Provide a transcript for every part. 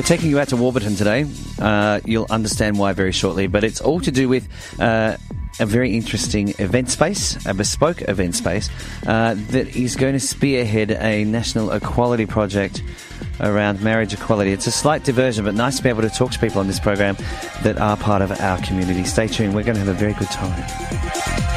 We're taking you out to Warburton today. Uh, you'll understand why very shortly, but it's all to do with uh, a very interesting event space, a bespoke event space, uh, that is going to spearhead a national equality project around marriage equality. It's a slight diversion, but nice to be able to talk to people on this program that are part of our community. Stay tuned, we're going to have a very good time.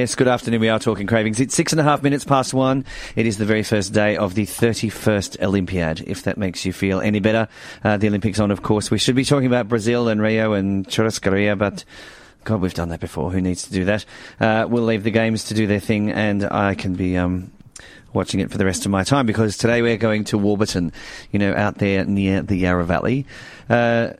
Yes, good afternoon. We are talking cravings. It's six and a half minutes past one. It is the very first day of the 31st Olympiad, if that makes you feel any better. Uh, the Olympics on, of course. We should be talking about Brazil and Rio and Churrascaria, but God, we've done that before. Who needs to do that? Uh, we'll leave the games to do their thing, and I can be um, watching it for the rest of my time because today we're going to Warburton, you know, out there near the Yarra Valley. Uh,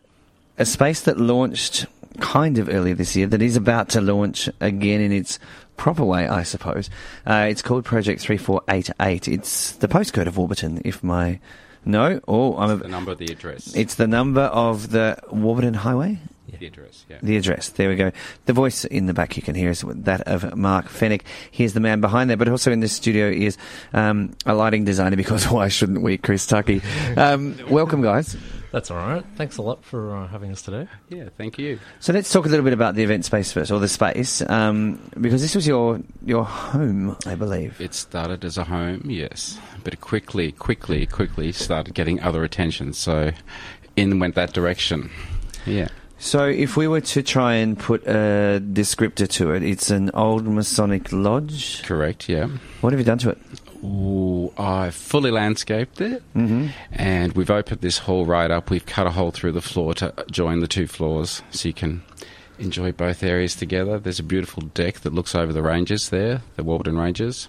a space that launched kind of earlier this year that is about to launch again in its proper way, I suppose. Uh, it's called Projekt 3488. It's the postcode of Warburton, if my. No? Oh, I'm the a, number of the address. It's the number of the Warburton Highway? the address, yeah. The address. There we go. The voice in the back you can hear is that of Mark Fennick. Here's the man behind there, but also in this studio is um, a lighting designer because why shouldn't we, Chris Tucky? Um, welcome, guys. That's all right. Thanks a lot for uh, having us today. Yeah, thank you. So let's talk a little bit about the event space first, or the space, um, because this was your your home, I believe. It started as a home, yes, but it quickly, quickly, quickly started getting other attention. So in went that direction. Yeah. So if we were to try and put a descriptor to it, it's an old Masonic lodge. Correct, yeah. What have you done to it? Ooh, I fully landscaped it, mm-hmm. and we've opened this hall right up. We've cut a hole through the floor to join the two floors, so you can enjoy both areas together. There's a beautiful deck that looks over the ranges there, the Warburton Ranges.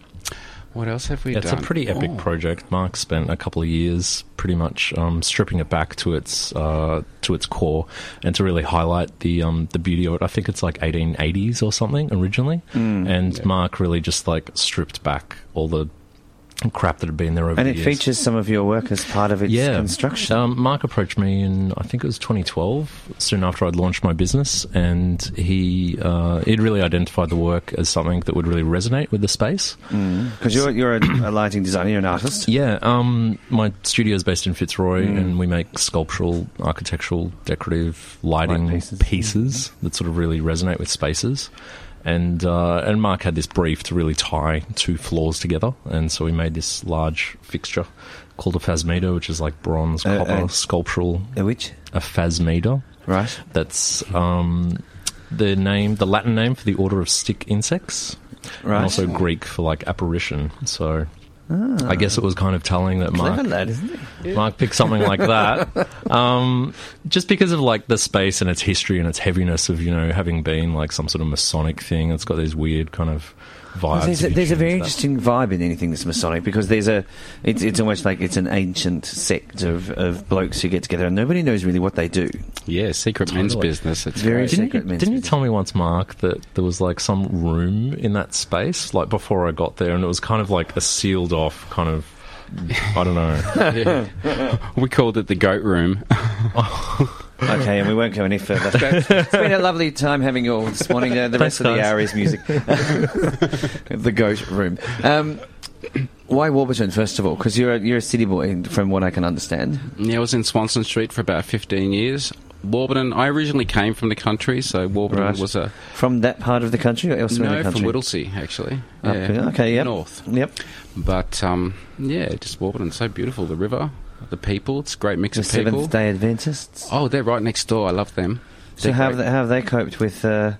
What else have we It's done? a pretty epic Oh, project. Mark spent a couple of years pretty much um, stripping it back to its uh, to its core and to really highlight the um, the beauty of it. I think it's like 1880s or something originally, Mm. and Mark really just like stripped back all the crap that had been there over And it years. features some of your work as part of its yeah. construction. Um, Mark approached me in I think it was 2012, soon after I'd launched my business, and he uh, he'd really identified the work as something that would really resonate with the space. Because you're, you're a, a lighting designer, you're an artist. Yeah, um, my studio is based in Fitzroy, Mm. and we make sculptural, architectural, decorative lighting Light pieces. pieces, that sort of really resonate with spaces. And uh, and Mark had this brief to really tie two floors together, and so we made this large fixture called a phasmeter, which is like bronze, Uh, copper, uh, sculptural. A which? A phasmeter. Right. That's um, the name, the Latin name for the order of stick insects, Right. and also Greek for like apparition. So I guess it was kind of telling that Mark Clever lad, isn't it? Mark picked something like that, um, just because of like the space and its history and its heaviness of you know having been like some sort of Masonic thing. It's got these weird kind of vibes. There's a, there's a very interesting vibe in anything that's Masonic because there's a, it's, it's almost like it's an ancient sect of, of blokes who get together and nobody knows really what they do. Yeah, secret men's business. It's Very great. Didn't, secret you, men's didn't you tell me once, Mark, that there was like some room in that space, like before I got there, and it was kind of like a sealed off kind of I don't know. We called it the goat room. Okay, and we won't go any further. it's been a lovely time having you all this morning. Uh, the Thanks, rest of the guys. hour is music. the goat room. Um, why Warburton, first of all? Because you're a, you're a city boy, from what I can understand. yeah, I was in Swanston Street for about 15 years. Warburton, I originally came from the country, so Warburton Right. was a. From that part of the country or elsewhere in No, the country? from Whittlesea, actually. Up Yeah. here. Okay, yep. North. Yep. But, um, yeah, just Warburton, so beautiful. The river, the people, it's a great mix The of people. Seventh Day Adventists. Oh, they're right next door. I love them. so They're how have, they, how have they coped with uh,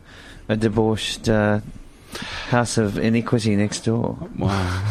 a debauched uh, house of iniquity next door? Wow.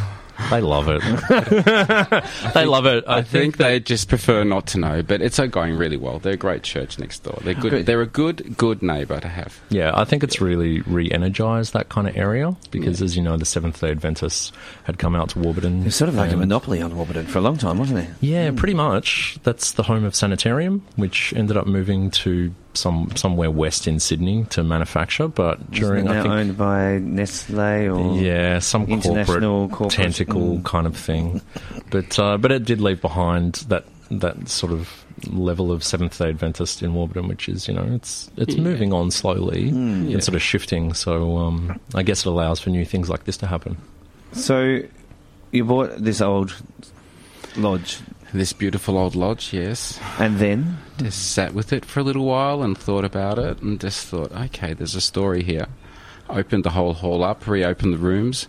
They love it. they love it. I, I think they just prefer not to know, but it's going really well. They're a great church next door. They're oh, good. Good. They're a good, good neighbour to have. Yeah, I think it's really re-energized that kind of area because, as you know, the Seventh Day Adventists had come out to Warburton. It was sort of like a monopoly on Warburton for a long time, wasn't it? Yeah, hmm. pretty much. That's the home of Sanitarium, which ended up moving to some somewhere west in Sydney to manufacture. But during, Isn't it I think, owned by Nestle or yeah, some corporate, corporate- tentacle Mm. kind of thing. But uh, but it did leave behind that that sort of level of Seventh Day Adventist in Warburton, which is you know it's it's Yeah. moving on slowly Mm. Yeah. and sort of shifting. So um, I guess it allows for new things like this to happen. So you bought this old lodge, This beautiful old lodge, yes. and then Just sat with it for a little while and thought about it, and just thought, okay, there's a story here. Opened the whole hall up, reopened the rooms,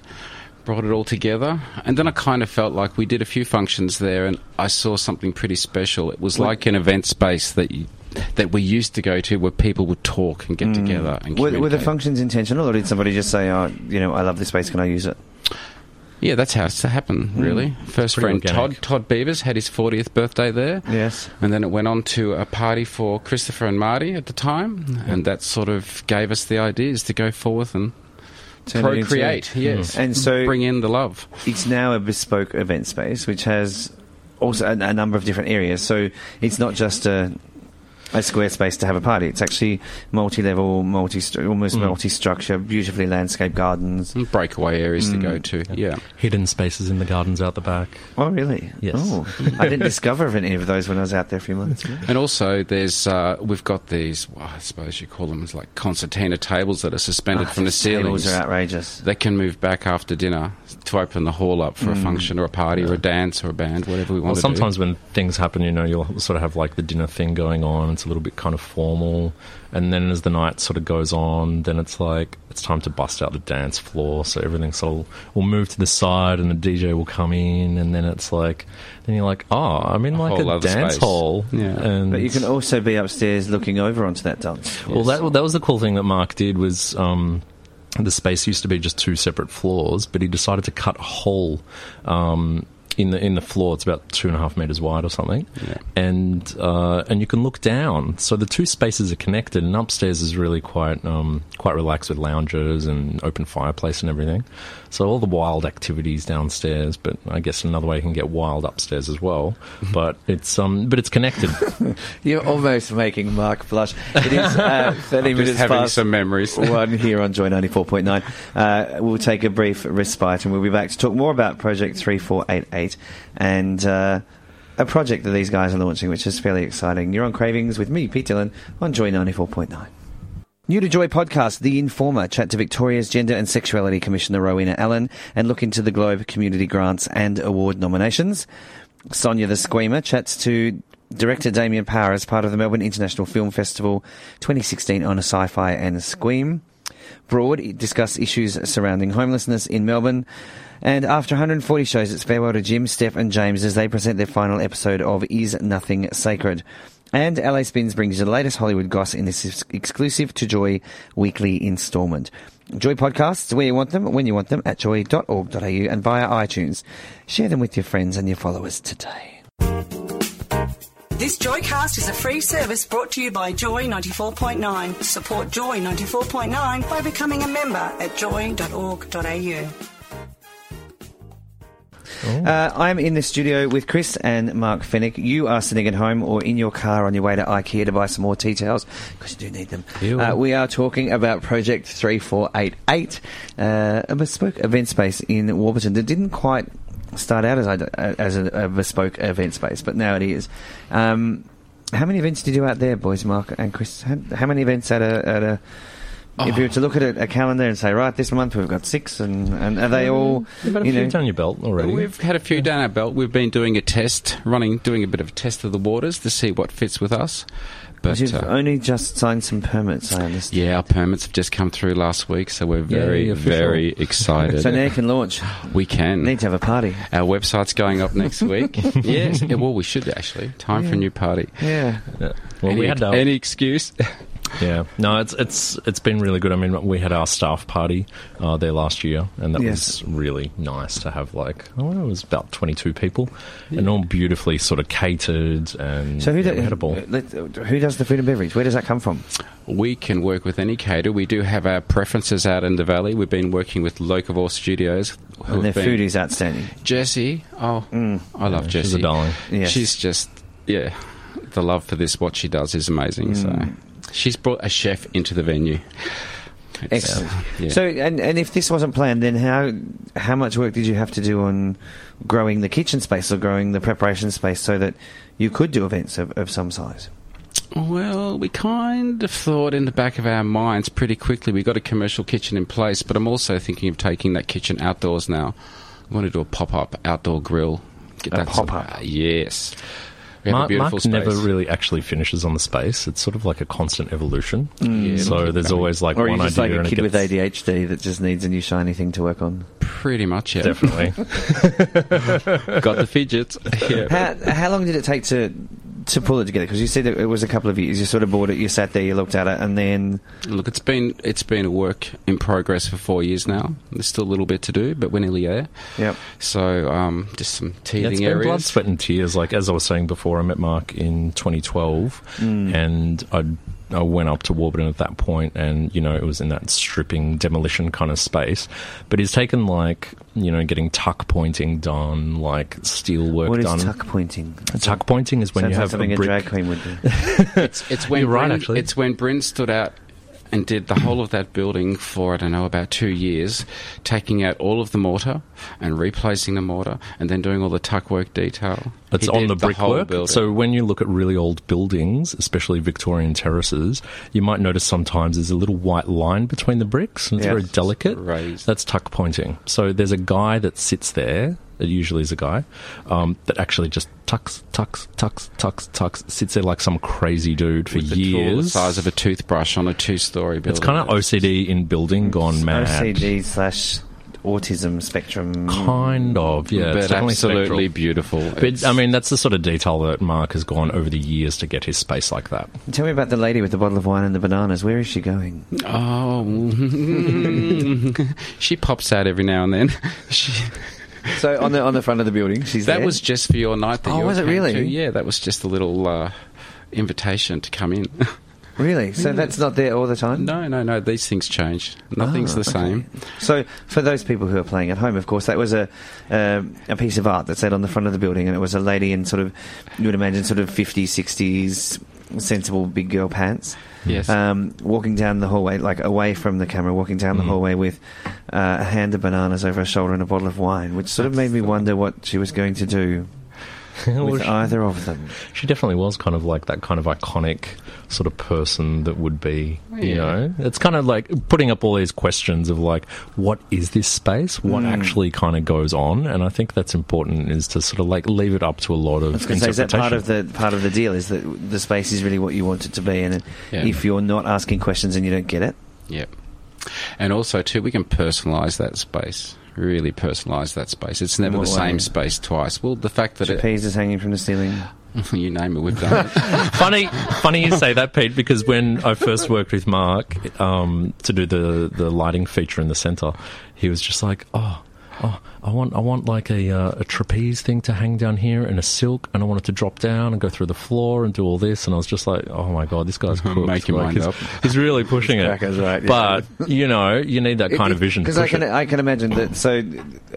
brought it all together, and then I kind of felt like we did a few functions there, and I saw something pretty special. It was like an event space that you, that we used to go to, where people would talk and get mm. together and were, were the functions intentional, or did somebody just say, "Oh, you know, I love this space. Can I use it?" Yeah, that's how hmm. it's happened, really. First friend Todd, organic. Todd Beavers had his 40th birthday there. Yes. And then it went on to a party for Christopher and Marty at the time, and that sort of gave us the ideas to go forth and Turn procreate. Yes, hmm. And so bring in the love. it's now a bespoke event space, which has also a, a number of different areas. So it's not just a, a square space to have a party. It's actually multi-level, multi almost multi-structure, beautifully landscaped gardens. And breakaway areas to go to. Yeah, Hidden spaces in the gardens out the back. Oh, really? Yes. Oh, I didn't discover any of those when I was out there a few months ago. and also there's uh, we've got these. Well, I suppose you call them like concertina tables that are suspended Ah, from the those tables are outrageous. They can move back after dinner to open the hall up for a function or a party or a dance or a band, whatever we want Well, to sometimes when things happen, you know, you'll sort of have like the dinner thing going on. It's a little bit kind of formal, and then as the night sort of goes on, then it's like it's time to bust out the dance floor. So everything sort of will move to the side, and the DJ will come in, and then it's like, then you're like, oh, I'm in A like a dance space. hall. Yeah. and But you can also be upstairs looking over onto that dance. well, that that was the cool thing that Mark did was um, the space used to be just two separate floors, but he decided to cut a hole um, in the in the floor. It's about two and a half meters wide or something, Yeah. and uh, and you can look down. So the two spaces are connected, and upstairs is really quite um, quite relaxed with loungers and open fireplace and everything. So all the wild activities downstairs, but I guess another way you can get wild upstairs as well. But it's um, but it's connected. You're almost making Mark blush. It is uh, 30 Just minutes having past some memories. one here on Joy 94.9. Uh, we'll take a brief respite and we'll be back to talk more about Projekt 3488 and uh, a project that these guys are launching, which is fairly exciting. You're on Cravings with me, Pete Dillon, on Joy 94.9. New to Joy podcast, The Informer, chat to Victoria's Gender and Sexuality Commissioner Rowena Allen and look into the Globe Community Grants and Award nominations. Sonia the Squeamer chats to director Damien Power as part of the Melbourne International Film Festival 2016 on a sci-fi and a Squeam. Broad discuss issues surrounding homelessness in Melbourne. And after 140 shows, it's farewell to Jim, Steph, and James as they present their final episode of Is Nothing Sacred. And LA Spins brings you the latest Hollywood goss in this exclusive to Joy weekly instalment. Joy podcasts where you want them, when you want them, at joy.org.au and via iTunes. Share them with your friends and your followers today. This Joycast is a free service brought to you by Joy 94.9. Support Joy 94.9 by becoming a member at joy.org.au. Uh, I'm in the studio with Chris and Mark Fennick. You are sitting at home or in your car on your way to IKEA to buy some more tea towels because you do need them. Uh, we are talking about Projekt 3488, uh, a bespoke event space in Warburton that didn't quite start out as a, as a, a bespoke event space, but now it is. Um, how many events did you do out there, boys, Mark and Chris? How, how many events at a, at a if you were to look at a, a calendar and say, right, this month we've got six, and, and are they all, You've had a you few know, down your belt already. We've had a few down our belt. We've been doing a test, running, doing a bit of a test of the waters to see what fits with us. But you've uh, only just signed some permits, I understand. yeah, our permits have just come through last week, so we're very, official. very excited. So now you can launch. we can. Need to have a party. Our website's going up next week. yes, yeah, well, we should actually. Time for a new party. Yeah. Yeah. Well, any, we had our, any excuse. yeah. No, it's it's it's been really good. I mean, we had our staff party uh, there last year, and that Yes. was really nice to have. Like, oh, it was about twenty two people, and all beautifully sort of catered. And So who, yeah, do, we had a ball. let- uh, who does the food and beverage? Where does that come from? We can work with any caterer. We do have our preferences out in the valley. We've been working with Locavore Studios. And their been- food is outstanding. Jessie. Oh, mm. I love Jessie. she's a darling. Yes. She's just, yeah, the love for this, what she does is amazing. So mm. She's brought a chef into the venue. It's- Excellent. yeah. So, and, and if this wasn't planned, then how how much work did you have to do on growing the kitchen space or growing the preparation space so that you could do events of, of some size? Well, we kind of thought in the back of our minds pretty quickly. We got a commercial kitchen in place, but I'm also thinking of taking that kitchen outdoors now. I want to do a pop up outdoor grill. Get A pop-up? uh, yes. We have a Mark, beautiful Mark space. never really actually finishes on the space. It's sort of like a constant evolution. Mm. Yeah, so there's going. always like Or are you one just idea like a and kid it with ADHD that just needs a new shiny thing to work on? Pretty much, yeah. Definitely. got the fidgets. yeah. How, how long did it take to to pull it together? Because you said that it was a couple of years. You sort of bought it, you sat there, you looked at it, and then Look, it's been it's been a work in progress for four years now. There's still a little bit to do, but we're nearly there. Yep. So um, just some Yeah, teething it's been areas. blood, sweat, and tears. Like as I was saying before, I met Mark in 2012, Mm. and I I went up to Warburton at that point, and you know it was in that stripping demolition kind of space. But he's taken like you know getting tuck pointing done, like steel work what is done. tuck pointing? Tuck pointing is when Sounds you like have something a a, brick. drag queen would do. It's, it's when You're right, Bryn, actually. It's when Bryn stood out and did the whole of that building for I don't know about two years, taking out all of the mortar and replacing the mortar, and then doing all the tuck work detail. It's He on the brickwork. So when you look at really old buildings, especially Victorian terraces, you might notice sometimes there's a little white line between the bricks, and it's Yeah. very delicate. Raised. That's tuck pointing. So there's a guy that sits there. It usually is a guy um, that actually just tucks, tucks, tucks, tucks, tucks. Sits there like some crazy dude for with the tool the years. size of a toothbrush on a two-story building. it's kind of OCD in building gone mad. OCD slash autism spectrum. Kind of, yeah. but it's definitely absolutely spectral. beautiful. But It's- I mean, that's the sort of detail that Mark has gone over the years to get his space like that. Tell me about the lady with the bottle of wine and the bananas. Where is she going? oh, she pops out every now and then. She, So on the on the front of the building, she's that there? was just for your night. That Oh, you was it really? to. Yeah, that was just a little uh, invitation to come in. really. So that's not there all the time. no, no, no. These things change. Nothing's Ah, the same. So for those people who are playing at home, of course, that was a um a piece of art that sat on the front of the building, and it was a lady in sort of you would imagine sort of 50s, 60s, sensible big girl pants. Yes. Um, walking down the hallway, like away from the camera, walking down the hallway with uh, a hand of bananas over her shoulder and a bottle of wine, which sort of made me wonder what she was going to do with she- either of them. She definitely was kind of like that kind of iconic sort of person that would be, you know, it's kind of like putting up all these questions of like, what is this space? What Mm. actually kind of goes on? And I think that's important is to sort of like leave it up to a lot of I was say, is that part of the part of the deal? Is that the space is really what you want it to be, and Yeah. if you're not asking questions and you don't get it, Yep. And also, too, we can personalise that space. Really personalise that space. It's never the way? same space twice. Well, the fact that it, trapeze is hanging from the ceiling. you name it, we've done it. funny, funny you say that, Pete, because when I first worked with Mark um, to do the the lighting feature in the center, he was just like, "Oh, oh, I want, I want like a uh, a trapeze thing to hang down here and a silk, and I want it to drop down and go through the floor and do all this." And I was just like, "Oh my god, this guy's cooked. Make your Like, mind he's, up. He's really pushing it." cracker's right, yeah. But you know, you need that kind of vision. Because I can, it. I can imagine that. So,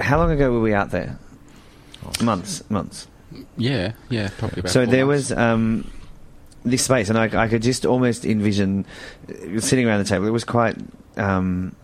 how long ago were we out there? Months, months. Yeah, yeah, probably about So there months. was um, this space, and I, I could just almost envision uh, sitting around the table. It was quite um,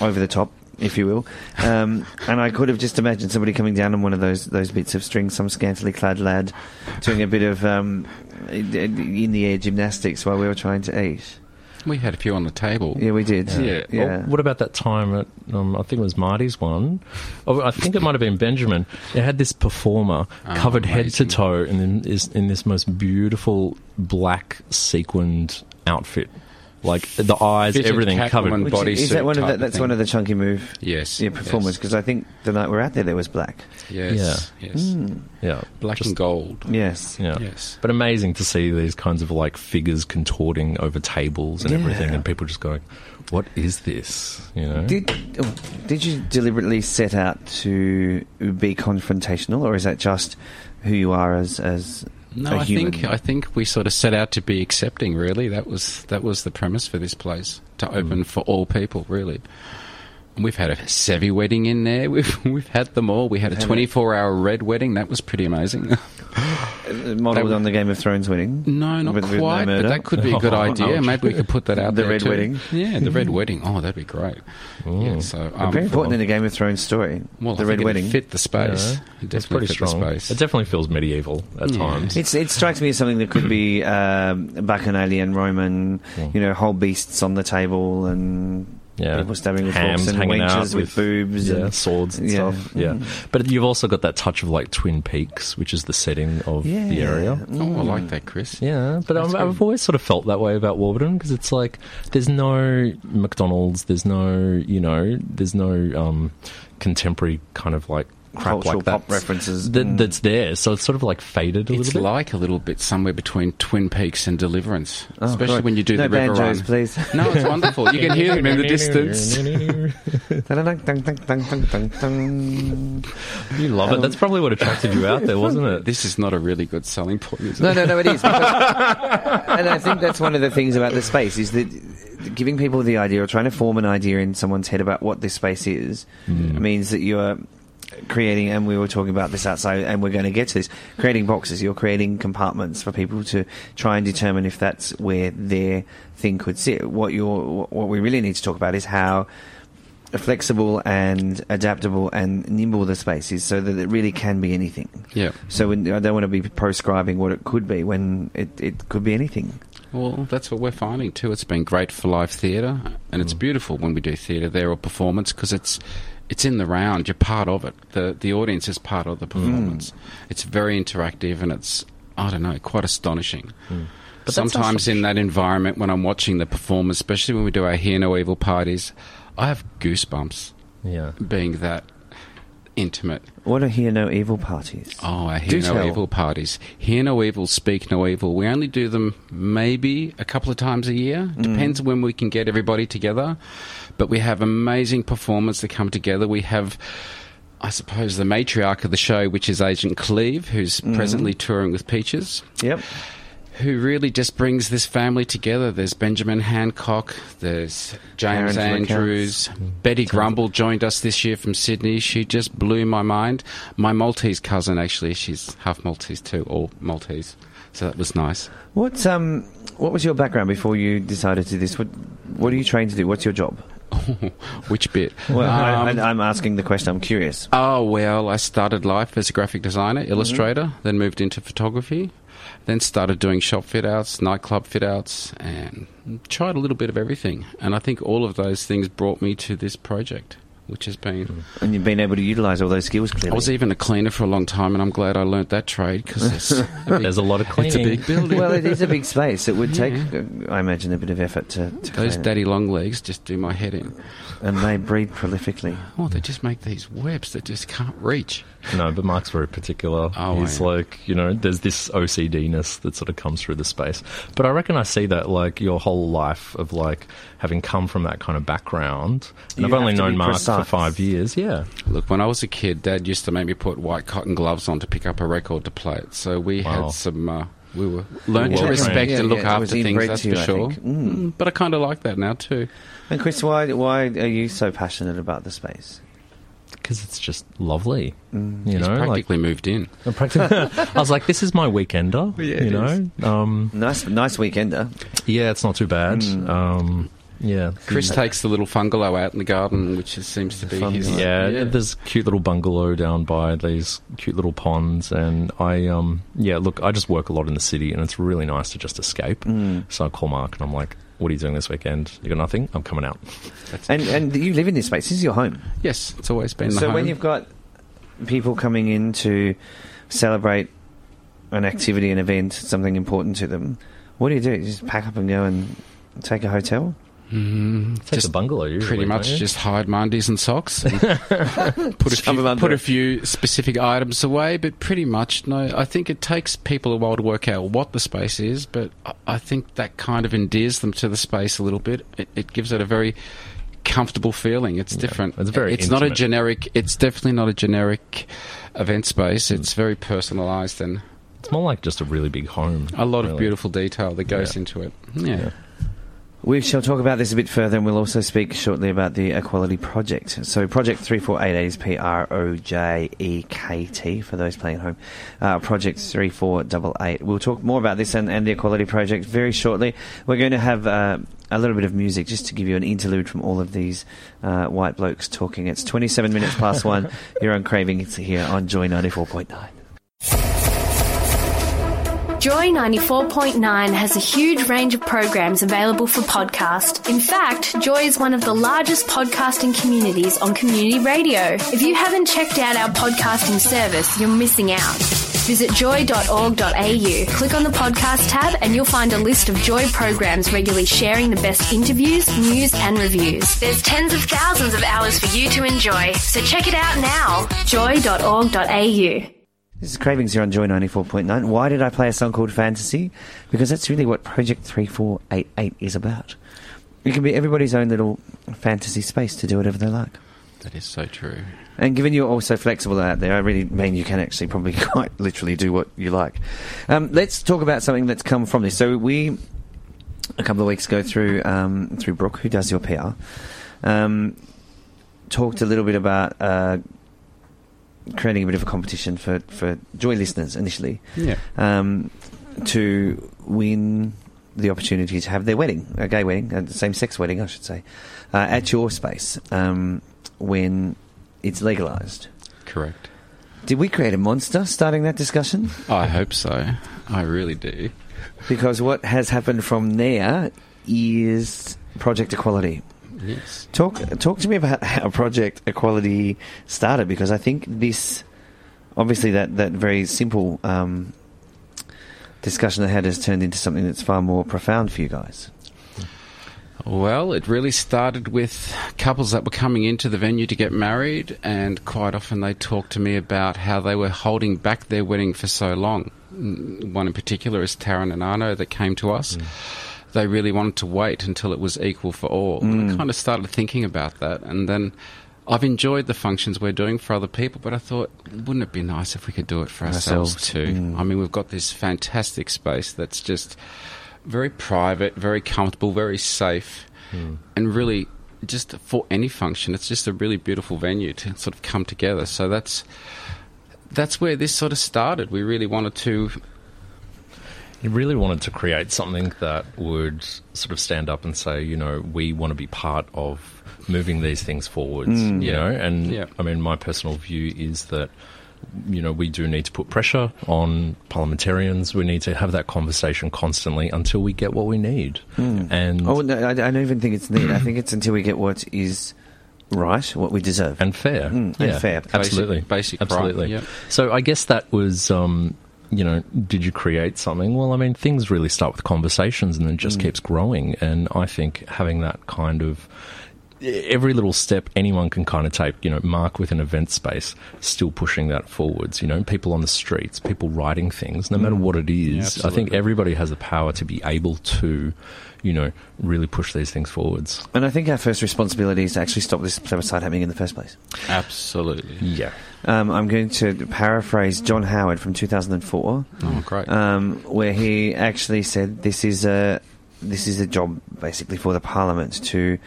over the top, if you will. Um, and I could have just imagined somebody coming down on one of those those bits of string, some scantily clad lad, doing a bit of um, in the air gymnastics while we were trying to eat. We had a few on the table. Yeah, we did. Yeah. yeah. Or what about that time at, um, I think it was Marty's one? Oh, I think it might have been Benjamin. It had this performer Oh, covered head to toe in, in, in this most beautiful black sequined outfit. Like the eyes, Fitted everything covered. Catwoman Which- bodysuit is that one of type the, that's thing. one of the chunky move Yes. yeah, performers? yes. Because I think the night we're out there, there was black. Yes. Yes. Hmm. Yeah. Black Just- and gold. Yes. Yeah. Yes. But amazing to see these kinds of like figures contorting over tables and Yeah. everything, and people just going, "What is this?" You know. Did oh, did you deliberately set out to be confrontational, or is that just who you are as as No, I human? think I think we sort of set out to be accepting. Really, that was that was the premise for this place to open hmm. for all people. Really, we've had a Sevi wedding in there. We've we've had them all. We had a twenty four hour red wedding. That was pretty amazing. modeled on the Game of Thrones wedding. no, not With- with no quite. but that could be a good Oh, idea. ouch. Maybe we could put that out The there red too. wedding? Yeah, the red wedding. Oh, that'd be great. Yeah. So um, Very important in the Game of Thrones story. Well, the I Red think Wedding. Fit the space. Yeah. It It's definitely pretty strong. space. It definitely feels medieval at Yeah. times. It's, it strikes me as something that could be um, Bacchanalian, Roman, you know, whole beasts on the table and yeah. people stabbing with Hams forks and hanging out with, boobs yeah, and swords and Yeah. stuff. Yeah, but you've also got that touch of like Twin Peaks, which is the setting of the Yeah. area. oh, I like that, Chris. Yeah, but I've, I've always sort of felt that way about Warburton because it's like there's no McDonald's, there's no you know, there's no um, contemporary kind of like crap Cultural like that pop references. that, Mm. that's there. So it's sort of like faded a It's little bit. like a little bit somewhere between Twin Peaks and Deliverance, Oh, especially God. when you do no the river banjos, run. please. No, it's wonderful. You can hear them in the distance. you love it. That's probably what attracted you out there, wasn't it? This is not a really good selling point, is it? No, no, no, it is. Because, and I think that's one of the things about the space is that giving people the idea or trying to form an idea in someone's head about what this space is means that you're creating, and we were talking about this outside, and we're going to get to this, creating boxes. You're creating compartments for people to try and determine if that's where their thing could sit. What you're, what we really need to talk about is how flexible and adaptable and nimble the space is so that it really can be anything. Yeah. So when, I don't want to be proscribing what it could be when it, it could be anything. Well, that's what we're finding too. It's been great for live theatre, and it's mm. beautiful when we do theatre there or performance because it's it's in the round. You're part of it. the The audience is part of the performance. It's very interactive, and it's I don't know, quite astonishing. But Sometimes in that environment, when I'm watching the performance, especially when we do our Hear No Evil parties, I have goosebumps Yeah. being that intimate. What are Hear No Evil parties? Oh, our Do Hear No tell. Evil parties. Hear No Evil, Speak No Evil. We only do them maybe a couple of times a year. Mm. Depends when we can get everybody together. But we have amazing performers that come together. We have, I suppose, the matriarch of the show, which is Agent Cleave, who's Mm-hmm. presently touring with Peaches Yep. Who really just brings this family together. There's Benjamin Hancock, there's James Andrews, Betty Grumble joined us this year from Sydney. She just blew my mind. My Maltese cousin, actually, she's half Maltese too, or Maltese. So that was nice. What um what was your background before you decided to do this? What what are you trained to do? What's your job? Which bit? Well, Um, I, I'm asking the question. I'm curious. Oh, well, I started life as a graphic designer, Mm-hmm. illustrator, then moved into photography, then started doing shop fit outs, nightclub fit outs, and tried a little bit of everything. And I think all of those things brought me to this project, which has been. And you've been able to utilise all those skills clearly. I was even a cleaner for a long time, and I'm glad I learnt that trade because it's, a big- There's a lot of it's cleaning. a big building. well, it is a big space. It would take, uh, I imagine, a bit of effort to, to Those clean it. daddy long legs just do my head in. and they breed prolifically. Oh, they just make these webs that just can't reach. No, but Mark's very particular. Oh, He's I am. like, you know, there's this OCD-ness that sort of comes through the space. But I reckon I see that, like, your whole life of, like, having come from that kind of background. And You I've only known Mark precise. for five years, yeah. Look, when I was a kid, Dad used to make me put white cotton gloves on to pick up a record to play it. So we Wow. had some. Uh, we were learned to respect trained. and look yeah, after things. That's you, for sure. Mm. Mm, But I kind of like that now too. And Chris, why why are you so passionate about the space? Because it's just lovely. Mm. You He's know, like, practically moved in. I'm practic- I was like, this is my weekender. Yeah, you know, um, Nice nice weekender. yeah, it's not too bad. Mm. Um, Yeah. Chris takes the little bungalow out in the garden, which is, seems to be his. Bungalow. Yeah, there's a cute little bungalow down by these cute little ponds, and I um yeah look, I just work a lot in the city, and it's really nice to just escape. So I call Mark, and I'm like, "What are you doing this weekend? You got nothing? I'm coming out." And and you live in this space. This is your home. Yes, it's always been so home. when you've got people coming in to celebrate an activity, an event, something important to them, what do you do? You just pack up and go and take a hotel? Mm-hmm. Take Just the bungalow, usually, Pretty much just hide my undies and socks. and put a few, put a few specific items away, but pretty much no. I think it takes people a while to work out what the space is, but I- think that kind of endears them to the space a little bit. It, it gives it a very comfortable feeling. It's different. it's very It's not a generic. It's definitely not a generic event space. Hmm. It's very personalised and It's more like just a really big home. a lot of beautiful detail that goes Yeah. into it. Yeah. We shall talk about this a bit further, and we'll also speak shortly about the Equality Projekt. So, Projekt 3488 is P R O J E K T for those playing at home. Uh, Projekt 3488. We'll talk more about this and, and the Equality Projekt very shortly. We're going to have uh, a little bit of music just to give you an interlude from all of these uh, white blokes talking. It's 27 minutes past one. You're on Craving. It's here on Joy 94.9. Joy 94.9 has a huge range of programs available for podcast. In fact, Joy is one of the largest podcasting communities on community radio. If you haven't checked out our podcasting service, you're missing out. Visit joy.org.au, click on the podcast tab, and you'll find a list of Joy programs regularly sharing the best interviews, news, and reviews. There's tens of thousands of hours for you to enjoy, so check it out now. joy.org.au. This is Cravings here on Joy 94.9. Why did I play a song called Fantasy? Because that's really what Projekt 3488 is about. It can be everybody's own little fantasy space to do whatever they like. That is so true. And given you're also flexible out there, I really mean you can actually probably quite literally do what you like. Um, let's talk about something that's come from this. So we, a couple of weeks ago, through um, through Brooke, who does your PR, um, talked a little bit about uh, creating a bit of a competition for, for Joy listeners initially Yeah. um, to win the opportunity to have their wedding, a gay wedding, a same-sex wedding, I should say, uh, at your space um, when it's legalised. Correct. Did we create a monster starting that discussion? I hope so. I really do. Because what has happened from there is Project Equality. Yes. Talk talk to me about how Project Equality started because I think this obviously that that very simple um, discussion I had has turned into something that's far more profound for you guys. Well, it really started with couples that were coming into the venue to get married, and quite often they talked to me about how they were holding back their wedding for so long. Mm, One in particular is Taran and Arno that came to us. They really wanted to wait until it was equal for all. And I mm. kind of started thinking about that, and then I've enjoyed the functions we're doing for other people, but I thought, wouldn't it be nice if we could do it for ourselves, Ourselves. too? Mm. I mean, we've got this fantastic space that's just very private, very comfortable, very safe, mm. and really just for any function, it's just a really beautiful venue to sort of come together. So that's that's where this sort of started. We really wanted to He really wanted to create something that would sort of stand up and say, you know, we want to be part of moving these things forwards, you know. And Yeah. I mean, my personal view is that, you know, we do need to put pressure on parliamentarians. We need to have that conversation constantly until we get what we need. And Oh no, I, I don't even think it's need. I think it's until we get what is right, what we deserve. and fair, Mm, and yeah, fair. absolutely, basic right, absolutely. yep. So I guess that was, um, you know, did you create something? Well, I mean, things really start with conversations, and then just Mm. keeps growing. And I think having that kind of every little step anyone can kind of take, you know, mark with an event space, still pushing that forwards. You know, people on the streets, people writing things, no matter what it is. I think everybody has the power to be able to, you know, really push these things forwards. and I think our first responsibility is to actually stop this plebiscite happening in the first place. absolutely. Yeah. Um, I'm going to paraphrase John Howard from 2004. Oh, great. um, where he actually said this is a this is a job basically for the parliament to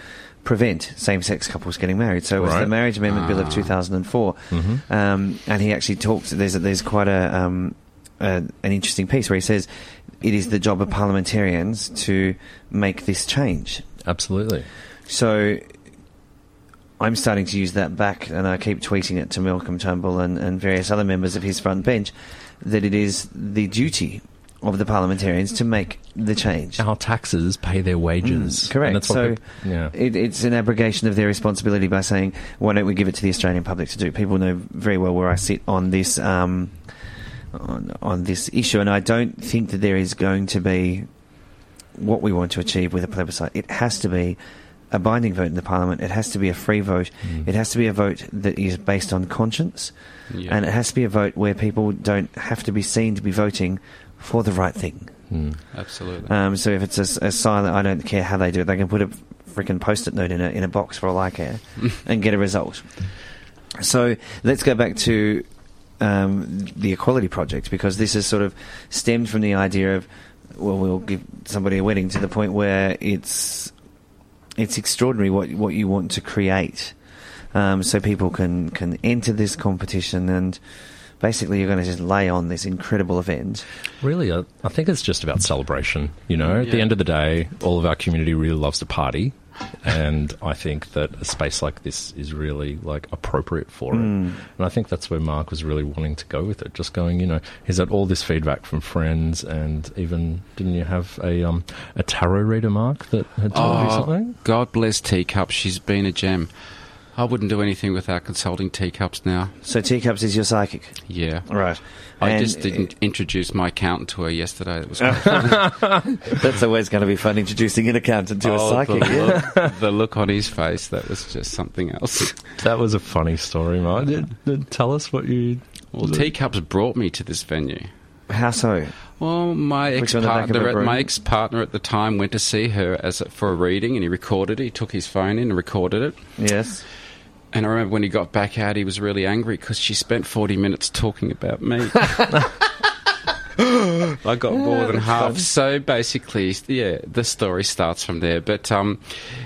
prevent same-sex couples getting married. So it was the Marriage Amendment Bill of 2004, um, and he actually talked. There's there's quite a, um, a an interesting piece where he says it is the job of parliamentarians to make this change. Absolutely. So I'm starting to use that back, and I keep tweeting it to Malcolm Turnbull and, and various other members of his front bench that it is the duty of the parliamentarians to make the change. Our taxes pay their wages. Mm, correct. And that's what so yeah. it, it's an abrogation of their responsibility by saying, why don't we give it to the Australian public to do? People know very well where I sit on this um, on, on this issue, and I don't think that there is going to be what we want to achieve with a plebiscite. It has to be a binding vote in the parliament. It has to be a free vote. It has to be a vote that is based on conscience, Yeah. and it has to be a vote where people don't have to be seen to be voting for the right thing. Absolutely. Um, so if it's a, s- a silent, I don't care how they do it. They can put a freaking post-it note in a in a box for all I care, and get a result. So let's go back to um, the Equality Projekt because this has sort of stemmed from the idea of well, we'll give somebody a wedding to the point where it's it's extraordinary what what you want to create, um, so people can can enter this competition and. Basically, you're going to just lay on this incredible event. Really, I, I think it's just about celebration. You know, at the end of the day, all of our community really loves to party, and I think that a space like this is really like appropriate for it. And I think that's where Mark was really wanting to go with it. Just going, you know, he's had all this feedback from friends, and even didn't you have a um a tarot reader, Mark, that had told you something? Oh, God bless Teacup. She's been a gem. I wouldn't do anything without consulting Teacups now. So, Teacups is your psychic, Yeah. right? I And just didn't introduce my accountant to her yesterday. It was quite That's always going to be fun introducing an accountant to a Oh, psychic. The yeah. look, the look on his face, that was just something else. That was a funny story, Mark. Did, did- tell us what you. Well, Teacups brought me to this venue. How so? Well, my ex you on the back of a partner, my ex partner at the time, went to see her as a, for a reading, and he recorded it. He took his phone in and recorded it. Yes. And I remember when he got back out, he was really angry because she spent forty minutes talking about me. I got more than half. So basically, yeah, the story starts from there. But um,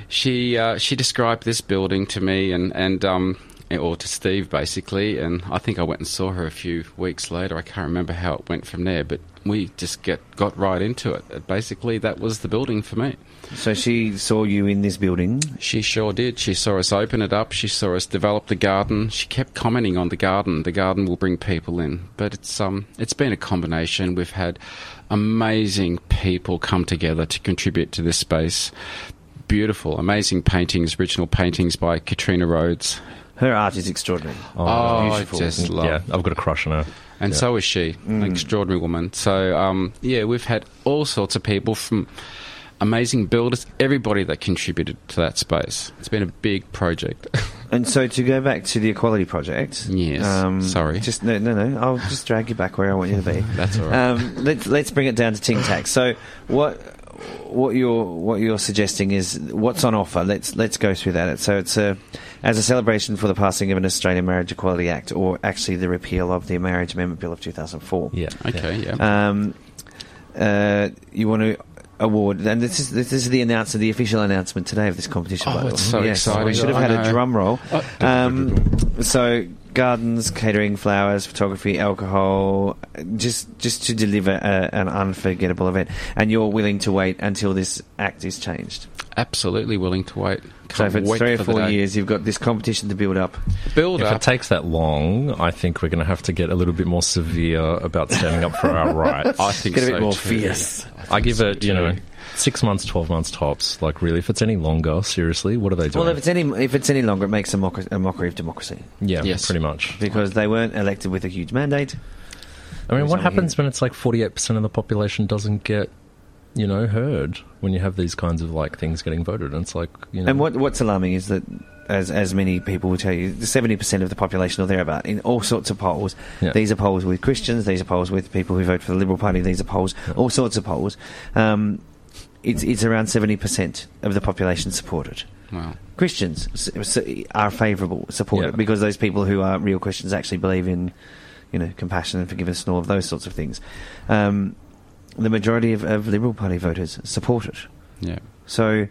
she uh, she described this building to me and and um, or to Steve basically, and I think I went and saw her a few weeks later. I can't remember how it went from there, but we just get got right into it. Basically, that was the building for me. So she saw you in this building. She sure did. She saw us open it up. She saw us develop the garden. She kept commenting on the garden. The garden will bring people in, but it's um it's been a combination. We've had amazing people come together to contribute to this space. Beautiful, amazing paintings, original paintings by Katrina Rhodes. Her art is extraordinary. Oh, I beautiful. just love. Yeah, I've got a crush on her. And Yeah. so is she, an extraordinary woman. So, um, yeah, we've had all sorts of people from amazing builders, everybody that contributed to that space. It's been a big project. And so to go back to the Equality Projekt. Yes, sorry. Just no, no, no. I'll just drag you back where I want you to be. That's all right. Um, let's let's bring it down to Ting Tac. So what what you're what you're suggesting is what's on offer. Let's let's go through that. So it's a as a celebration for the passing of an Australian Marriage Equality Act, or actually the repeal of the Marriage Amendment Bill of 2004. Yeah. okay, yeah. Um, uh, you want to award, and this is this is the announcement, the official announcement today of this competition. Oh, it's so yes, exciting. We should have had a drum roll. Oh. Um, so gardens, catering, flowers, photography, alcohol, just just to deliver a, an unforgettable event. And you're willing to wait until this act is changed. Absolutely willing to wait. So Can't if it's wait three or four years, you've got this competition to build up. build If up. it takes that long, I think we're going to have to get a little bit more severe about standing up for our rights. I think Get a so bit more too. fierce. I give so it, you know, too. Six months, twelve months tops. Like, really, if it's any longer, seriously, what are they doing? Well, if it's any if it's any longer, it makes a, mock- a mockery of democracy yeah, Yes. pretty much. because they weren't elected with a huge mandate. I mean, what on happens here? when it's like forty-eight percent of the population doesn't get, you know, heard when you have these kinds of like things getting voted? And it's like, you know, And what what's alarming is that, as as many people will tell you, seventy percent of the population or thereabout in all sorts of polls. Yeah. These are polls with Christians. These are polls with people who vote for the Liberal Party. These are polls, all sorts of polls. Um, it's it's around seventy percent of the population supported. Wow. Christians are favourable, supported Yeah. because those people who are real Christians actually believe in, you know, compassion and forgiveness and all of those sorts of things. Um, the majority of, of Liberal Party voters support it. Yeah. So,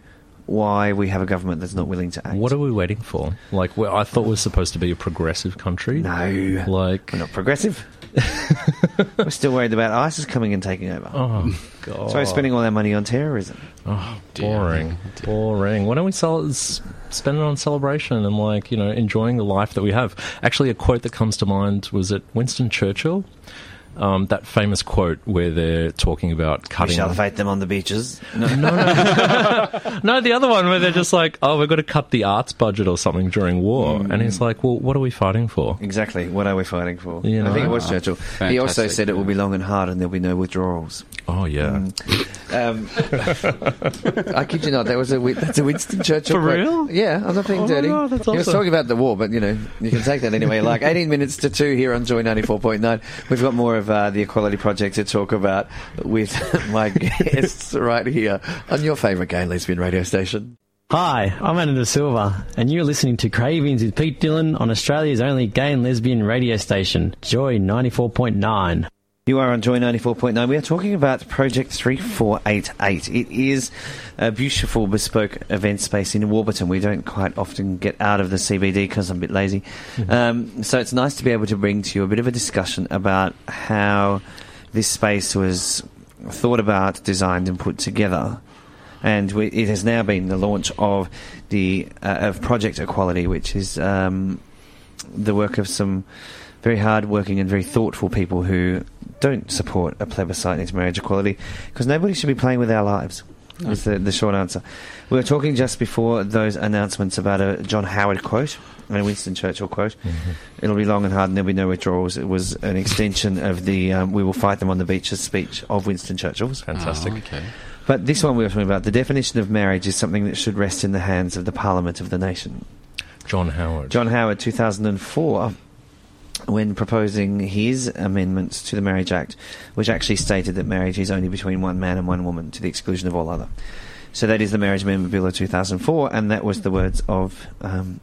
why we have a government that's not willing to act. What are we waiting for? Like, we I thought we're supposed to be a progressive country. no, Like, we're not progressive. we're still worried about ISIS coming and taking over. oh god, So we're spending all our money on terrorism. Oh, boring, boring. Why don't we sell, spend it on celebration and like you know enjoying the life that we have? Actually, a quote that comes to mind was it Winston Churchill. Um, that famous quote where they're talking about cutting. We cutting. shall fight them on the beaches. No, No, no. no, the other one where they're just like, oh, we've got to cut the arts budget or something during war, and he's like, well, what are we fighting for? exactly. What are we fighting for? You I think it know. was Churchill. He also Fantastic, said it will be long and hard, and there'll be no withdrawals. Oh yeah, Um, I kid you not, that was a that's a Winston Churchill. For quote. real? Yeah, I'm not being Oh, dirty. no, that's He was talking about the war, but you know you can take that anyway. Like 18 minutes to two here on Joy 94.9. We've got more of uh, the Equality Projekt to talk about with my guests right here on your favourite gay and lesbian radio station. Hi, I'm Anna De Silva, and you're listening to Cravings with Pete Dillon on Australia's only gay and lesbian radio station, Joy 94.9. You are on Joy 94.9. We are talking about Projekt 3488. It is a beautiful bespoke event space in Warburton. We don't quite often get out of the CBD because I'm a bit lazy. Um, so it's nice to be able to bring to you a bit of a discussion about how this space was thought about, designed, and put together. And we, it has now been the launch of the uh, of Project Equality, which is um, the work of some very hard-working and very thoughtful people who don't support a plebiscite into marriage equality because nobody should be playing with our lives. Is the, the short answer. We were talking just before those announcements about a John Howard quote and a Winston Churchill quote. It'll be long and hard, and there'll be no withdrawals. It was an extension of the um, "We will fight them on the beaches" speech of Winston Churchill's. fantastic. Oh, okay. But this one we were talking about, the definition of marriage is something that should rest in the hands of the Parliament of the nation. John Howard. John Howard, 2004, when proposing his amendments to the Marriage Act, which actually stated that marriage is only between one man and one woman to the exclusion of all other. So that is the Marriage Amendment Bill of 2004, and that was the words of um,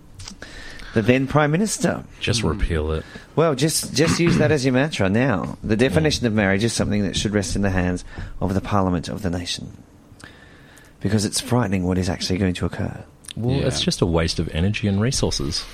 the then Prime Minister. Just repeal it. Well, just just use that as your mantra now. The definition of marriage is something that should rest in the hands of the Parliament of the nation. Because it's frightening what is actually going to occur. Well, Yeah. it's just a waste of energy and resources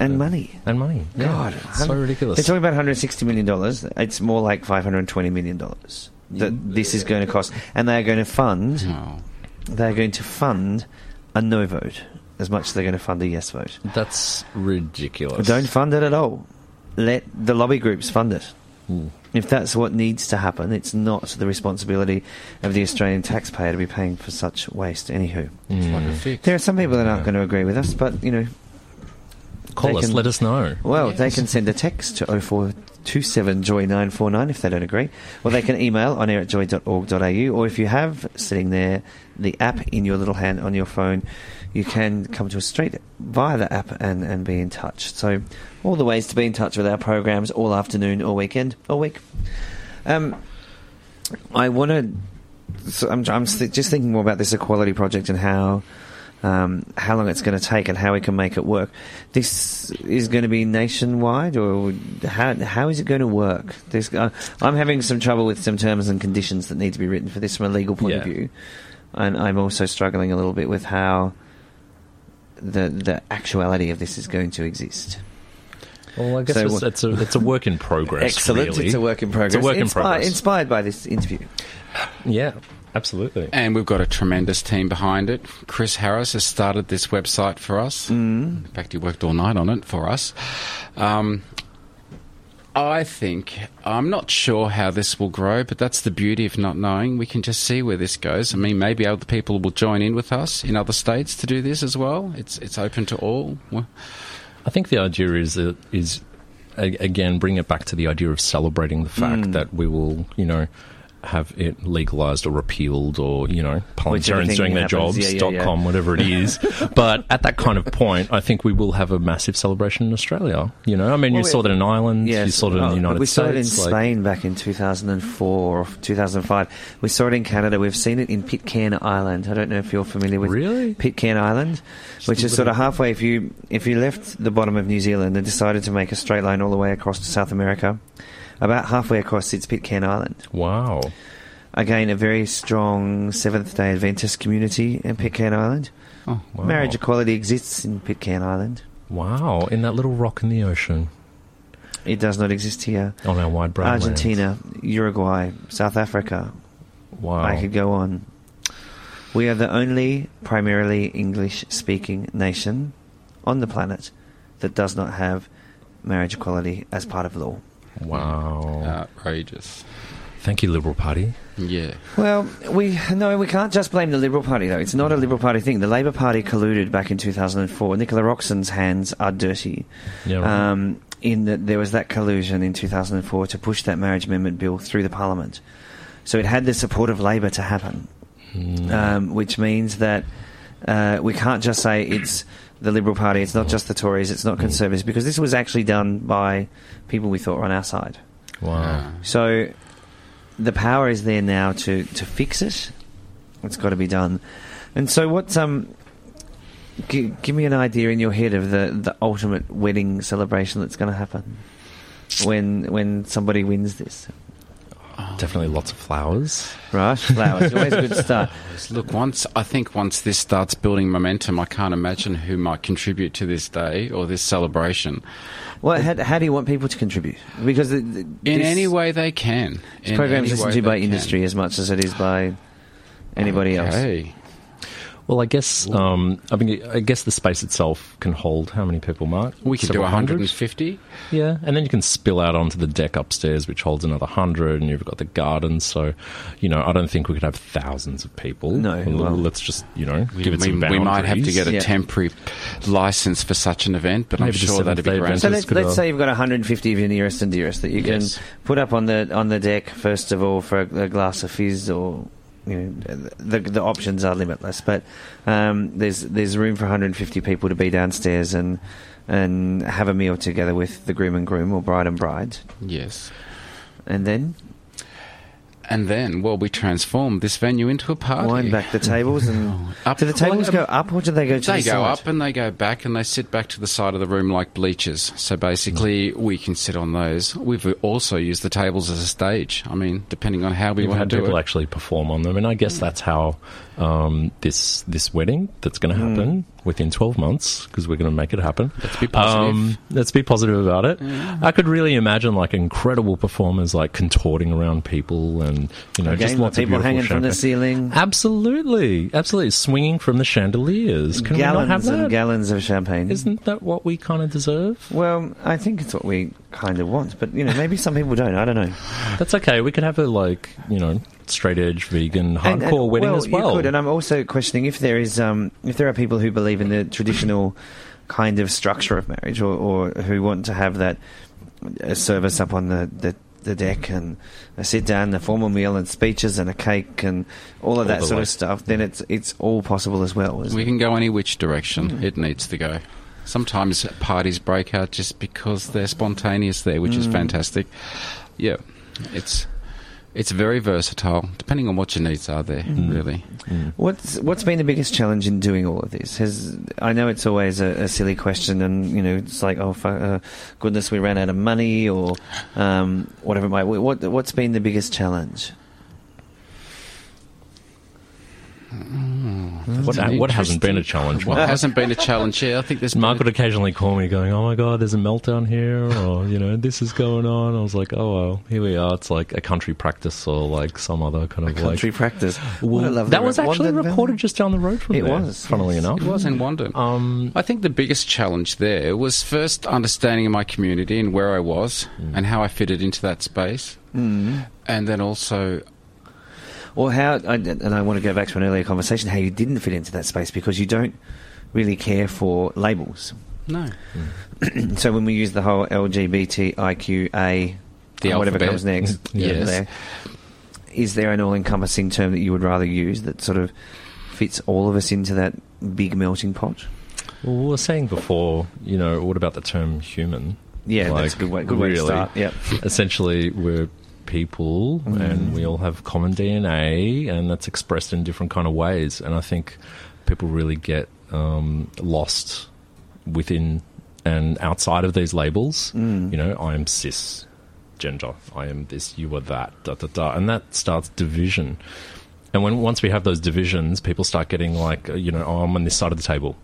And money. and money. Yeah. God, so ridiculous. They're talking about 160 million dollars. It's more like 520 million dollars that this is going to cost, and they are going to fund. Oh. They are going to fund a no vote as much as they're going to fund a yes vote. That's ridiculous. Don't fund it at all. Let the lobby groups fund it. Hmm. If that's what needs to happen, it's not the responsibility of the Australian taxpayer to be paying for such waste. Anywho, It's like a fix. there are some people that aren't going to agree with us, but you know, Call they us. can- Let us know. Well, they can send a text to 0427 Joy 949 if they don't agree, or they can email on air at joy.org.au, or if you have sitting there the app in your little hand on your phone, you can come to us straight via the app and, and be in touch. So, all the ways to be in touch with our programs all afternoon, all weekend, all week. Um, I want to. So I'm, I'm just thinking more about this equality project and how um, how long it's going to take and how we can make it work. This is going to be nationwide, or how how is it going to work? There's, uh, I'm having some trouble with some terms and conditions that need to be written for this from a legal point of view, and I'm also struggling a little bit with how the the actuality of this is going to exist. Well, I guess So it's, it's a it's a work in progress. Excellent! really. It's a work in progress. It's a work in Inspired- progress. Inspired by this interview. Yeah, absolutely. And we've got a tremendous team behind it. Chris Harris has started this website for us. Mm. In fact, he worked all night on it for us. Um, I think, I'm not sure how this will grow, but that's the beauty of not knowing. We can just see where this goes. I mean, maybe other people will join in with us in other states to do this as well. It's, it's open to all. I think the idea is that is a- again bring it back to the idea of celebrating the fact Mm. that we will, you know, have it legalized or repealed or you know parliamentarians doing their happens. jobs Yeah, yeah, dot yeah. com whatever it is. but at that kind of point, I think we will have a massive celebration in Australia. You know, I mean, Well, you saw that in Ireland, you Yes, saw it in oh, the United States. we States. saw it in like- Spain back in 2004 or 2005. We saw it in Canada. We've seen it in Pitcairn Island. I don't know if you're familiar with Really? Pitcairn Island, which is sort of halfway. If you if you left the bottom of New Zealand and decided to make a straight line all the way across to South America, about halfway across sits Pitcairn Island. Wow. Again, a very strong Seventh Day Adventist community in Pitcairn Island. Oh, wow. Marriage equality exists in Pitcairn Island. Wow, in that little rock in the ocean It does not exist here. on our wide brown lands. Argentina, Uruguay, South Africa. Wow. I could go on. We are the only primarily English speaking nation on the planet that does not have marriage equality as part of law. Wow. Outrageous. Thank you, Liberal Party. Yeah. Well, we no, we can't just blame the Liberal Party though. It's not a Liberal Party thing. The Labor Party colluded back in 2004. Nicola Roxon's hands are dirty. Yeah, right. Um, in that there was that collusion in 2004 to push that marriage amendment bill through the Parliament. So it had the support of Labor to happen, Hmm. um, which means that uh, we can't just say it's the Liberal Party. It's not just the Tories. It's not Hmm. Conservatives because this was actually done by people we thought were on our side. Wow. So the power is there now to, to fix it. It's got to be done. And so, what's um, g- give me an idea in your head of the, the ultimate wedding celebration that's going to happen when when somebody wins this. Definitely lots of flowers. Right, flowers always a good start. Look, once I think once this starts building momentum, I can't imagine who might contribute to this day or this celebration Well, how, how do you want people to contribute? Because the, the, in any way they can. this In program is any listened to by they can. industry as much as it is by anybody else. Okay. Well, I guess um, I mean, I guess the space itself can hold how many people, Mark? We could do 150. Yeah, and then you can spill out onto the deck upstairs, which holds another hundred, and you've got the garden. So, you know, I don't think we could have thousands of people. No, L- well- let's just you know We, give it we- some we might have to get a Yeah. temporary license for such an event, but Maybe I'm sure that'd be Seventh-day. So let's, could, let's uh, say you've got 150 of your nearest and dearest that you can Yes. put up on the on the deck first of all for a, a glass of fizz or you know the the options are limitless but um, there's there's room for 150 people to be downstairs and and have a meal together with the groom and groom or bride and bride Yes. and then And then, well, we transform this venue into a party. wind back the tables and oh, Up- do the tables well, go up or do they go to They the go side? up and they go back and they sit back to the side of the room like bleachers. So basically, mm. we can sit on those. We've also used the tables as a stage. I mean, depending on how we We've want had to do people it. actually perform on them, and I guess that's how um, this this wedding that's going to happen within twelve months because we're going to make it happen. Let's be positive. Um, let's be positive about it. I could really imagine like incredible performers like contorting around people, and you know, just Again, lots of people hanging from the champagne. ceiling Absolutely, absolutely, swinging from the chandeliers. Can we not have gallons and gallons of champagne Isn't that what we kind of deserve? well I think it's what we kind of want but you know maybe some people don't I don't know That's okay. We could have a like you know straight edge vegan hardcore And- and- wedding well, as well. You could, and I'm also questioning if there is um, if there are people who believe in the traditional kind of structure of marriage, or, or who want to have that uh, service up on the, the, the deck and a sit down, a formal meal, and speeches and a cake and all of All that the sort like- of stuff. Then it's it's all possible as well. Isn't We it? can go any which direction Hmm. it needs to go. Sometimes parties break out just because they're spontaneous there, which is Hmm. fantastic. Yeah, it's it's very versatile, depending on what your needs are. There, Hmm. really. What's what's been the biggest challenge in doing all of this? Has I know it's always a, a silly question, and you know it's like oh fu- uh, goodness, we ran out of money, or um, whatever it might. be. What what's been the biggest challenge? What what hasn't been a challenge? What hasn't been a challenge? Yeah, I think there's been Mark a- would occasionally call me going, "Oh my god, there's a meltdown here," or you know, "This is going on." I was like, "Oh well, here we are." It's like a country practice or like some other kind of like Country like. practice. Well, a that was actually Wandin recorded Valley. just down the road from It there. was, funnily yes. enough. It was in Wandin. Um, I think the biggest challenge there was first understanding my community and where I was and how I fitted into that space. Mm. And then also, Or how? And I want to go back to an earlier conversation. How you didn't fit into that space because you don't really care for labels. no. Mm. So when we use the whole LGBTIQA, The or whatever alphabet. comes next, Yes. there, is there an all-encompassing term that you would rather use that sort of fits all of us into that big melting pot? well, we were saying before, you know, what about the term human? Yeah, that's a good way, good way to start. Yep. Essentially, we're people and we all have common DNA, and that's expressed in different kind of ways. And I think people really get um, lost within and outside of these labels. You know, I am cis gender. I am this. You are that. Da da da. And that starts division. And when once we have those divisions, people start getting like, you know, oh, I'm on this side of the table.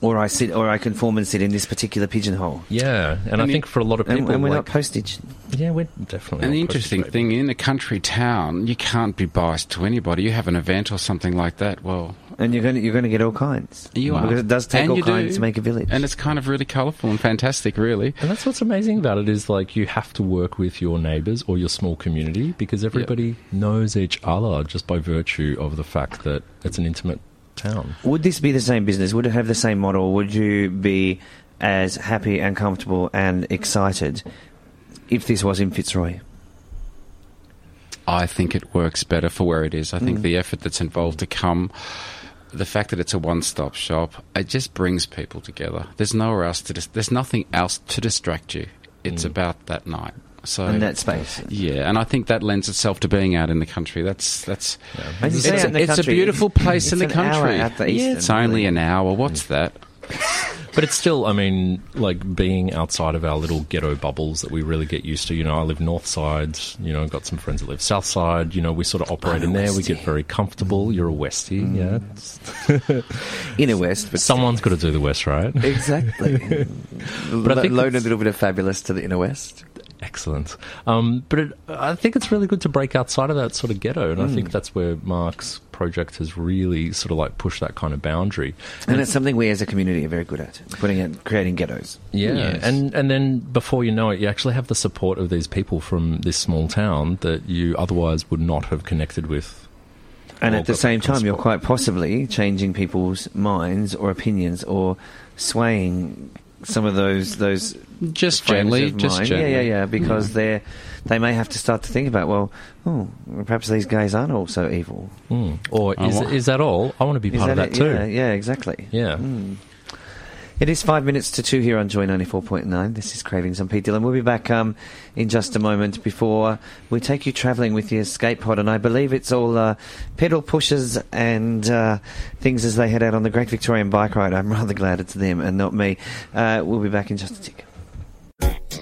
Or I sit, or I conform and sit in this particular pigeonhole. Yeah, and, I you- think for a lot of people, and we're like, not postage. yeah, we're definitely. And the interesting postage thing in a country town, you can't be biased to anybody. You have an event or something like that. Well, And you're going to, you're going to get all kinds. you are. Because it does take And all you do. kinds to make a village. and it's kind of really colourful and fantastic, really. And that's what's amazing about it is like you have to work with your neighbours or your small community because everybody knows each other just by virtue of the fact that it's an intimate town. Would this be the same business? Would it have the same model? Would you be as happy and comfortable and excited if this was in Fitzroy? I think it works better for where it is. I think mm. the effort that's involved to come, the fact that it's a one-stop shop, it just brings people together. There's nowhere else to. Dis- there's nothing else to distract you. It's mm. about that night. So In that space. Yeah, and I think that lends itself to being out in the country. That's that's. And you say It's, out in the it's a beautiful place in the it's an hour country. at the yeah, it's only really. an hour. What's mm. that? But it's still, I mean, like being outside of our little ghetto bubbles that we really get used to. You know, I live north side, you know, got some friends that live south side. You know, we sort of operate in there. We get very comfortable. Mm. You're a Westie, mm. yeah. It's- Inner West, but Someone's got to do the West, right? Exactly. But I think load a little bit of fabulous to the inner west. Excellent. Um, but it, I think it's really good to break outside of that sort of ghetto, and I Hmm. think that's where Mark's project has really sort of like pushed that kind of boundary. And it's something we as a community are very good at, putting it, creating ghettos. Yeah, Yes. and and then before you know it, you actually have the support of these people from this small town that you otherwise would not have connected with. And at the same time, you're quite possibly changing people's minds or opinions or swaying some of those those Just gently, just mind. gently. Yeah, yeah, yeah. Because they're they may have to start to think about, well, oh, perhaps these guys aren't all so evil. Hmm. Or Oh, is, what? is that all? I want to be Is part of that it? too. Yeah, yeah, exactly. Yeah. Mm. It is five minutes to two here on Joy 94.9. This is Cravings on Pete Dillon. We'll be back um, in just a moment before we take you travelling with the escape pod. And I believe it's all uh, pedal pushers and uh, things as they head out on the Great Victorian Bike Ride. I'm rather glad it's them and not me. Uh, we'll be back in just a tick.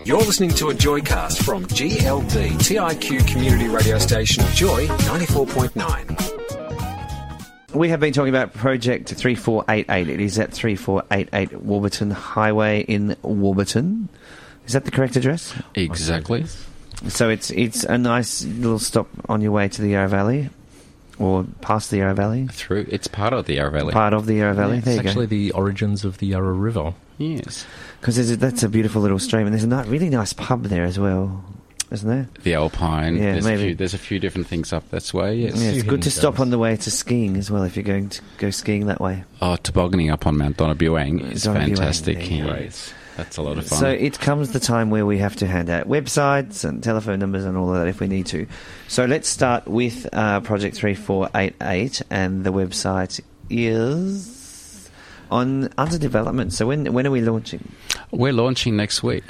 You're listening to a Joycast from GLBTIQ community radio station Joy 94.9. We have been talking about Projekt 3488. It is at 3488 Warburton Highway in Warburton. Is that the correct address? Exactly. So it's it's a nice little stop on your way to the Yarra Valley, or past the Yarra Valley, Through it's part of the Yarra Valley. part of the Yarra Valley. Yeah, there It's you actually go. the origins of the Yarra River. Yes. Because that's a beautiful little stream, and there's a really nice pub there as well, isn't there? The Alpine. Yeah, there's, maybe. A few, there's a few different things up that way. Yes. Yeah, it's good to hidden stop on the way to skiing as well if you're going to go skiing that way. Oh, tobogganing up on Mount Donna Buang is Donna Buang, fantastic. there you go. That's a lot of fun. So it comes the time where we have to hand out websites and telephone numbers and all of that if we need to. So let's start with uh, Projekt 3488, and the website is on under development. So when when are we launching? We're launching next week.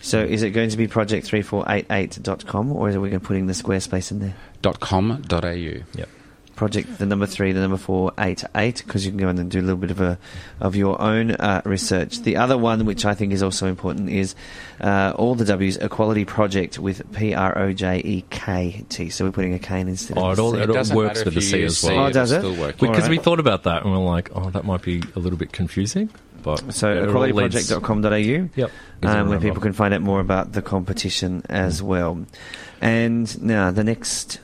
So is it going to be project3488.com or are we going to put in the Squarespace in there? .com.au. Yep. Project the number three, the number four, eight eight, because you can go in and do a little bit of a of your own uh, research. The other one, which I think is also important, is uh, all the W's Equality Projekt with P R O J E K T. So we're putting a K in instead Oh, of it a all, C. it all works matter with the you C as well. Oh, does it'll it? Still work. All Because right. we thought about that and we're like, oh, that might be a little bit confusing. But So it all leads- equalityproject.com.au, Yep. Is um, where people can find out more about the competition as well. And now the next.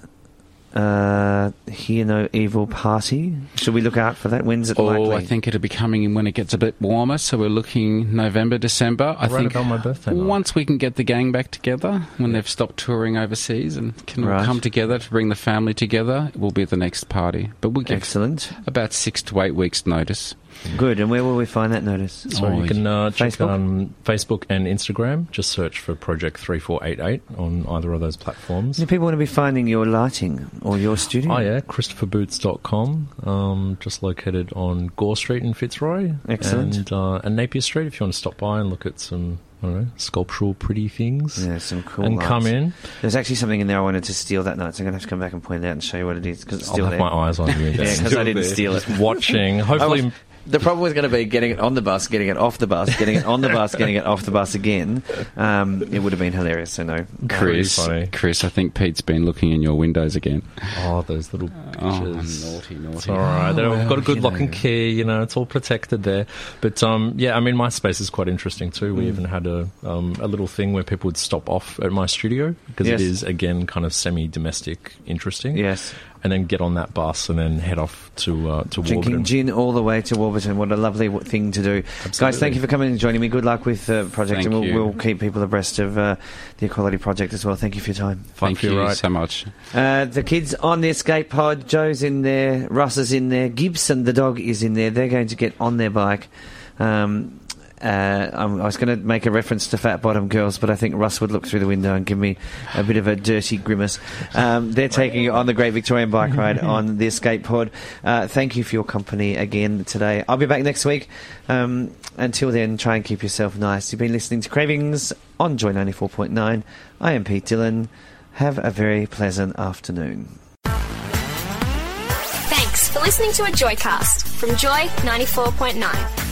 Uh, hear no evil party. Should we look out for that? When's it Oh, likely? I think it'll be coming in when it gets a bit warmer. So we're looking November, December. I Right think about my birthday month. once we can get the gang back together, when they've stopped touring overseas and can all Right. come together to bring the family together, it will be the next party. But we'll give Excellent. about six to eight weeks' notice. Good. And where will we find that notice? So Oh, you can uh, check Facebook? on Facebook and Instagram. Just search for Projekt 3488 on either of those platforms. Do people want to be finding your lighting or your studio? Oh, yeah, ChristopherBoots.com, um, just located on Gore Street in Fitzroy. Excellent. And, uh, and Napier Street if you want to stop by and look at some, I don't know, sculptural pretty things. Yeah, some cool and come in. There's actually something in there I wanted to steal that night, so I'm going to have to come back and point it out and show you what it is because it's I'll still have there. my eyes on you. yeah, because I didn't steal it. Watching. Hopefully, the problem was going to be getting it on the bus, getting it off the bus, getting it on the bus, getting it off the bus again. Um, it would have been hilarious. So no, Chris, funny. Chris, I think Pete's been looking in your windows again. Oh, those little Oh, pictures. naughty, naughty. It's all right. They've got a good lock and key. You know, it's all protected there. But um, yeah, I mean, my space is quite interesting too. Mm. We even had a um, a little thing where people would stop off at my studio because Yes. it is again kind of semi-domestic, interesting. Yes. And then get on that bus and then head off to uh, to Drinking Warburton. gin all the way to Warburton. What a lovely thing to do. Guys, thank you for coming and joining me. Good luck with the project, Thank and we'll, we'll keep people abreast of uh, the Equality Projekt as well. Thank you for your time. Thank for you your ride. so much. Uh, the kids on the escape pod. Joe's in there. Russ is in there. Gibson, the dog, is in there. They're going to get on their bike. Um, uh, I'm, I was going to make a reference to Fat Bottom Girls, but I think Russ would look through the window and give me a bit of a dirty grimace. Um, they're taking you on the Great Victorian Bike Ride on the Escape Pod. Uh, thank you for your company again today. I'll be back next week. Um, until then, try and keep yourself nice. You've been listening to Cravings on Joy 94.9. I am Pete Dillon. Have a very pleasant afternoon. Thanks for listening to a Joycast from Joy 94.9.